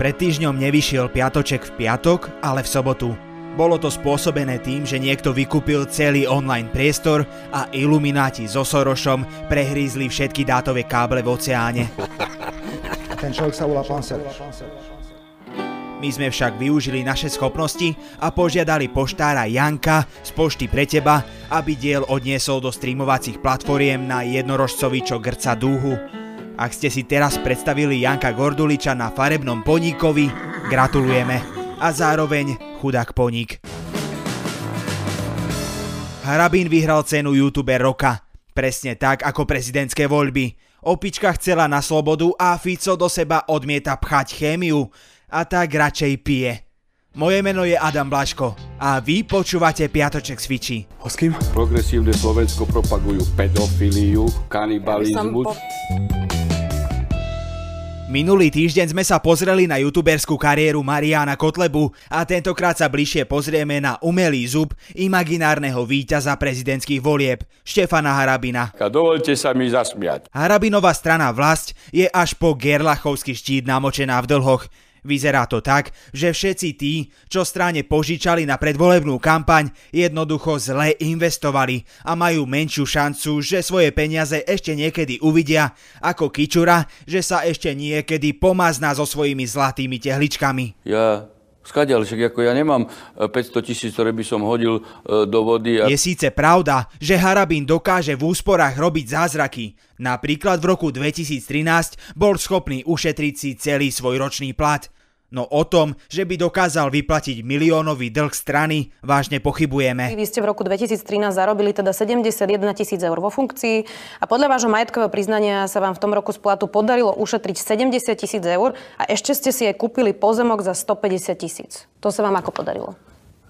Pred týždňom nevyšiel piatoček v piatok, ale v sobotu. Bolo to spôsobené tým, že niekto vykúpil celý online priestor a ilumináti so Sorošom prehrízli všetky dátové káble v oceáne. Ten človek sa volá pán Soroš. My sme však využili naše schopnosti a požiadali poštára Janka z Pošty pre teba, aby diel odniesol do streamovacích platformiem na jednorožcovi, čo grca dúhu. Ak ste si teraz predstavili Janka Gorduliča na farebnom poníkovi, gratulujeme. A zároveň chudák poník. Harabín vyhral cenu youtuber roka. Presne tak ako prezidentské voľby. Opička chcela na slobodu a Fico do seba odmieta pchať chémiu a tak radšej pije. Moje meno je Adam Blaško a vy počúvate Piatoček s Fiči. S kým? Progresívne Slovensko propagujú pedofiliu, kanibalizmus. Minulý týždeň sme sa pozreli na youtuberskú kariéru Mariana Kotlebu a tentokrát sa bližšie pozrieme na umelý zub imaginárneho víťaza prezidentských volieb, Štefana Harabina. A dovolte sa mi zasmiať. Harabinová strana vlast je až po gerlachovský štít namočená v dlhoch. Vyzerá to tak, že všetci tí, čo strane požičali na predvolebnú kampaň, jednoducho zle investovali a majú menšiu šancu, že svoje peniaze ešte niekedy uvidia, ako Kičura, že sa ešte niekedy pomazná so svojimi zlatými tehličkami. Ja Skadiaľ, však ako ja nemám 500 tisíc, ktoré by som hodil e, do vody. A... Je síce pravda, že Harabín dokáže v úsporách robiť zázraky. Napríklad v roku 2013 bol schopný ušetriť si celý svoj ročný plat. No o tom, že by dokázal vyplatiť miliónový dlh strany, vážne pochybujeme. Vy ste v roku 2013 zarobili teda 71 tisíc eur vo funkcii a podľa vášho majetkového priznania sa vám v tom roku z platu podarilo ušetriť 70 tisíc eur a ešte ste si aj kúpili pozemok za 150 tisíc. To sa vám ako podarilo?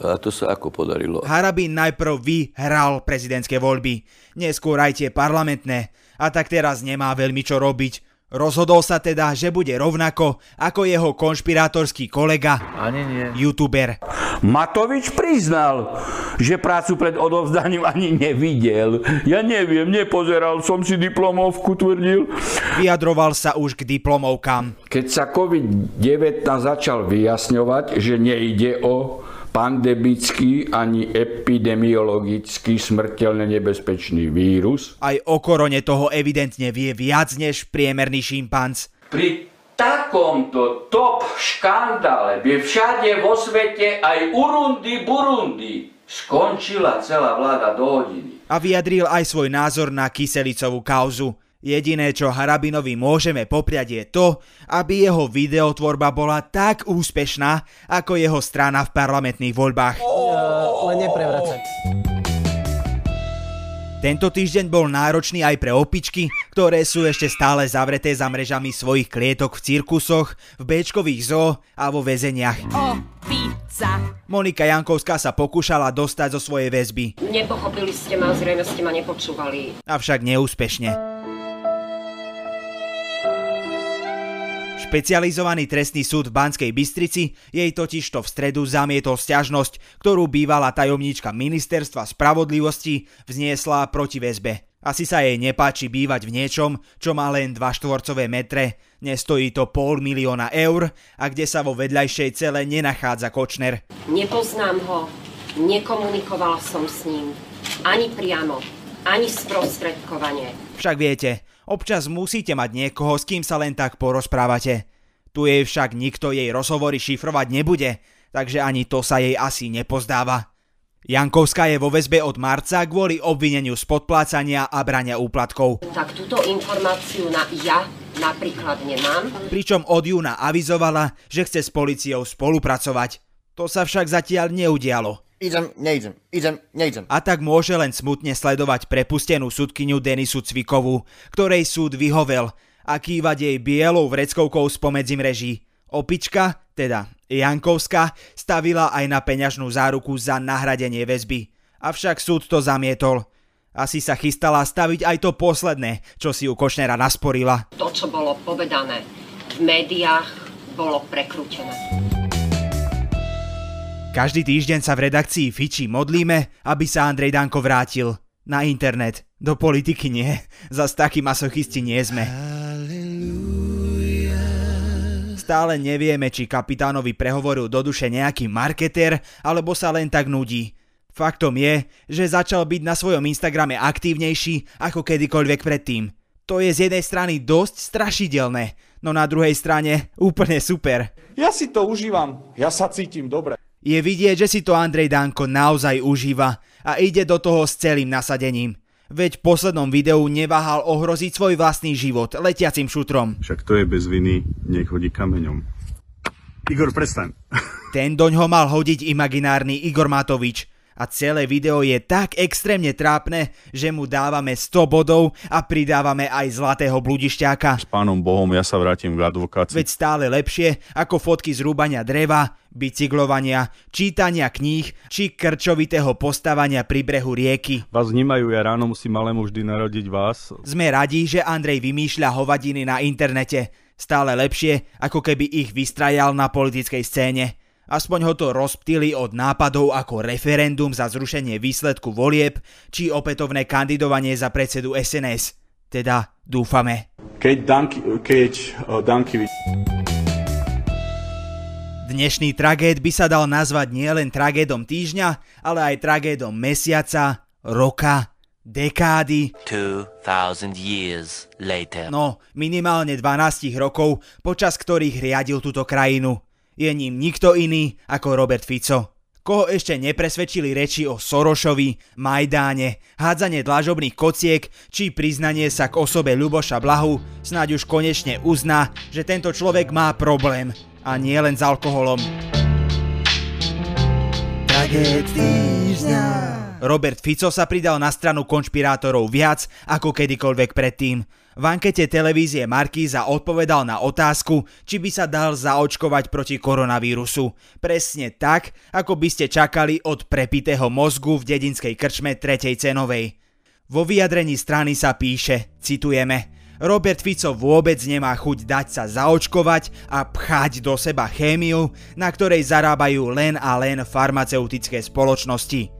A to sa ako podarilo? Harabín najprv vyhral prezidentské voľby, neskôr aj tie parlamentné a tak teraz nemá veľmi čo robiť Rozhodol sa teda, že bude rovnako ako jeho konšpirátorský kolega, Ani nie. youtuber. Matovič priznal, že prácu pred odovzdaním ani nevidel. Ja neviem, nepozeral som si diplomovku, tvrdil. Vyjadroval sa už k diplomovkám. Keď sa COVID-19 začal vyjasňovať, že nejde o pandemický ani epidemiologický smrteľne nebezpečný vírus. Aj o korone toho evidentne vie viac než priemerný šimpanz. Pri takomto top škandále by všade vo svete aj Urundi Burundi skončila celá vláda do hodiny. A vyjadril aj svoj názor na kyselicovú kauzu. Jediné, čo Harabinovi môžeme popriať je to, aby jeho videotvorba bola tak úspešná, ako jeho strana v parlamentných voľbách. Uh, len neprevracať. Tento týždeň bol náročný aj pre opičky, ktoré sú ešte stále zavreté za mrežami svojich klietok v cirkusoch, v béčkových zoo a vo väzeniach. Opica. Monika Jankovská sa pokúšala dostať zo svojej väzby, Nepochopili ste ma, zrejme ste ma nepočúvali. avšak neúspešne. Špecializovaný trestný súd v Banskej Bystrici jej totižto v stredu zamietol sťažnosť, ktorú bývalá tajomníčka ministerstva spravodlivosti vzniesla proti väzbe. Asi sa jej nepáči bývať v niečom, čo má len 2 štvorcové metre, nestojí to pol milióna eur a kde sa vo vedľajšej cele nenachádza Kočner. Nepoznám ho, nekomunikovala som s ním. Ani priamo, ani sprostredkovanie. Však viete, občas musíte mať niekoho, s kým sa len tak porozprávate. Tu jej však nikto jej rozhovory šifrovať nebude, takže ani to sa jej asi nepozdáva. Jankovská je vo väzbe od marca kvôli obvineniu z podplácania a brania úplatkov. Tak túto informáciu na ja napríklad nemám. Pričom od júna avizovala, že chce s policiou spolupracovať. To sa však zatiaľ neudialo. Idem, nejdem, idem, nejdem. A tak môže len smutne sledovať prepustenú sudkyňu Denisu Cvikovú, ktorej súd vyhovel a kývať jej bielou vreckovkou spomedzi mreží. Opička, teda Jankovská, stavila aj na peňažnú záruku za nahradenie väzby. Avšak súd to zamietol. Asi sa chystala staviť aj to posledné, čo si u Košnera nasporila. To, čo bolo povedané v médiách, bolo prekrútené. Každý týždeň sa v redakcii Fiči modlíme, aby sa Andrej Danko vrátil. Na internet. Do politiky nie. Zas takí masochisti nie sme. Stále nevieme, či kapitánovi prehovoril do duše nejaký marketer, alebo sa len tak nudí. Faktom je, že začal byť na svojom Instagrame aktívnejší ako kedykoľvek predtým. To je z jednej strany dosť strašidelné, no na druhej strane úplne super. Ja si to užívam, ja sa cítim dobre. Je vidieť, že si to Andrej Danko naozaj užíva a ide do toho s celým nasadením. Veď v poslednom videu neváhal ohroziť svoj vlastný život letiacim šutrom. Však to je bez viny, nech hodí kameňom. Igor, prestaň. Ten doň ho mal hodiť imaginárny Igor Matovič. A celé video je tak extrémne trápne, že mu dávame 100 bodov a pridávame aj zlatého bludišťáka. S pánom Bohom ja sa vrátim k advokácii. Veď stále lepšie ako fotky z rúbania dreva, bicyklovania, čítania kníh či krčovitého postávania pri brehu rieky. Vás vnímajú, ja ráno musím malému vždy narodiť vás. Sme radi, že Andrej vymýšľa hovadiny na internete. Stále lepšie, ako keby ich vystrajal na politickej scéne. Aspoň ho to rozptýli od nápadov ako referendum za zrušenie výsledku volieb či opätovné kandidovanie za predsedu SNS. Teda dúfame. Keď, Danky, keď uh, Danky... Dnešný tragéd by sa dal nazvať nielen tragédom týždňa, ale aj tragédom mesiaca, roka, dekády. 2000 years later. No, minimálne 12 rokov, počas ktorých riadil túto krajinu. Je ním nikto iný ako Robert Fico. Koho ešte nepresvedčili reči o Sorošovi, Majdáne, hádzanie dlažobných kociek či priznanie sa k osobe Ľuboša Blahu, snáď už konečne uzná, že tento človek má problém a nie len s alkoholom. Robert Fico sa pridal na stranu konšpirátorov viac ako kedykoľvek predtým. V ankete televízie Markíza odpovedal na otázku, či by sa dal zaočkovať proti koronavírusu. Presne tak, ako by ste čakali od prepitého mozgu v dedinskej krčme tretej cenovej. Vo vyjadrení strany sa píše, citujeme, Robert Fico vôbec nemá chuť dať sa zaočkovať a pchať do seba chémiu, na ktorej zarábajú len a len farmaceutické spoločnosti.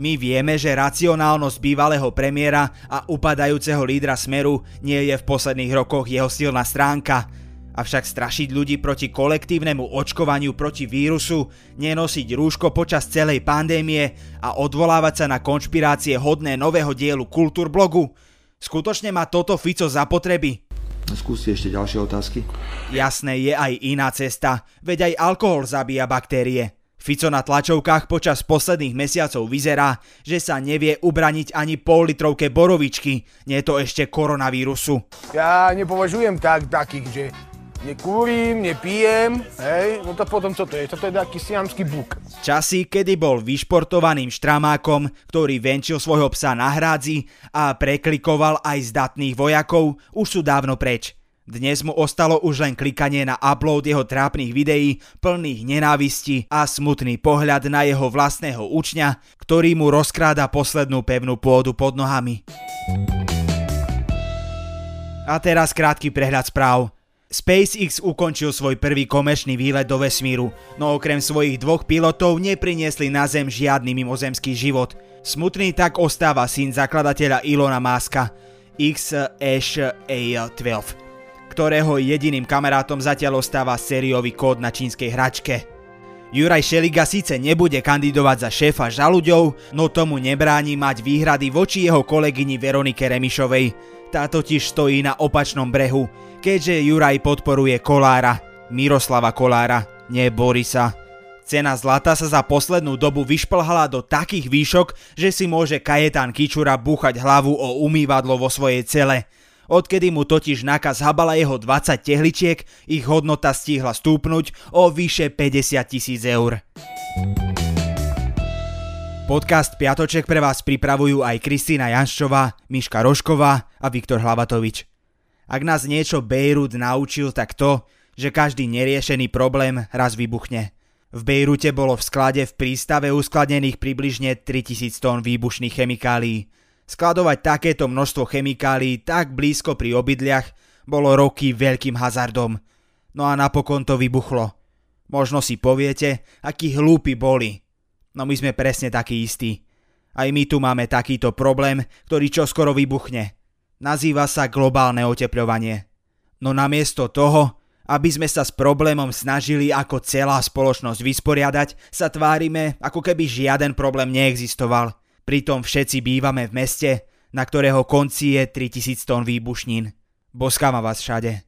My vieme, že racionálnosť bývalého premiéra a upadajúceho lídra Smeru nie je v posledných rokoch jeho silná stránka. Avšak strašiť ľudí proti kolektívnemu očkovaniu proti vírusu, nenosiť rúško počas celej pandémie a odvolávať sa na konšpirácie hodné nového dielu Kultúrblogu? Skutočne má toto Fico zapotreby? Skúste ešte ďalšie otázky. Jasné je aj iná cesta, veď aj alkohol zabíja baktérie. Fico na tlačovkách počas posledných mesiacov vyzerá, že sa nevie ubraniť ani pol litrovke borovičky, nie to ešte koronavírusu. Ja nepovažujem tak takých, že nekúrim, nepijem, hej, no to potom čo to je? Toto je taký siamský buk. Časy, kedy bol vyšportovaným štramákom, ktorý venčil svojho psa na hrádzi a preklikoval aj zdatných vojakov, už sú dávno preč. Dnes mu ostalo už len klikanie na upload jeho trápnych videí, plných nenávisti a smutný pohľad na jeho vlastného učňa, ktorý mu rozkráda poslednú pevnú pôdu pod nohami. A teraz krátky prehľad správ. SpaceX ukončil svoj prvý komerčný výlet do vesmíru, no okrem svojich dvoch pilotov nepriniesli na Zem žiadny mimozemský život. Smutný tak ostáva syn zakladateľa Ilona Maska, X-A12 ktorého jediným kamarátom zatiaľ ostáva sériový kód na čínskej hračke. Juraj Šeliga síce nebude kandidovať za šéfa žaluďov, no tomu nebráni mať výhrady voči jeho kolegyni Veronike Remišovej. Tá totiž stojí na opačnom brehu, keďže Juraj podporuje Kolára, Miroslava Kolára, nie Borisa. Cena zlata sa za poslednú dobu vyšplhala do takých výšok, že si môže Kajetán Kičura búchať hlavu o umývadlo vo svojej cele – Odkedy mu totiž nákaz habala jeho 20 tehličiek, ich hodnota stihla stúpnuť o vyše 50 tisíc eur. Podcast Piatoček pre vás pripravujú aj Kristýna Janščová, Miška Rošková a Viktor Hlavatovič. Ak nás niečo Bejrút naučil, tak to, že každý neriešený problém raz vybuchne. V Bejrute bolo v sklade v prístave uskladnených približne 3000 tón výbušných chemikálií. Skladovať takéto množstvo chemikálií tak blízko pri obydliach bolo roky veľkým hazardom. No a napokon to vybuchlo. Možno si poviete, akí hlúpi boli. No my sme presne takí istí. Aj my tu máme takýto problém, ktorý čoskoro vybuchne. Nazýva sa globálne oteplovanie. No namiesto toho, Aby sme sa s problémom snažili ako celá spoločnosť vysporiadať, sa tvárime, ako keby žiaden problém neexistoval. Pritom všetci bývame v meste, na ktorého konci je 3000 tón výbušnín. Boskáma vás všade.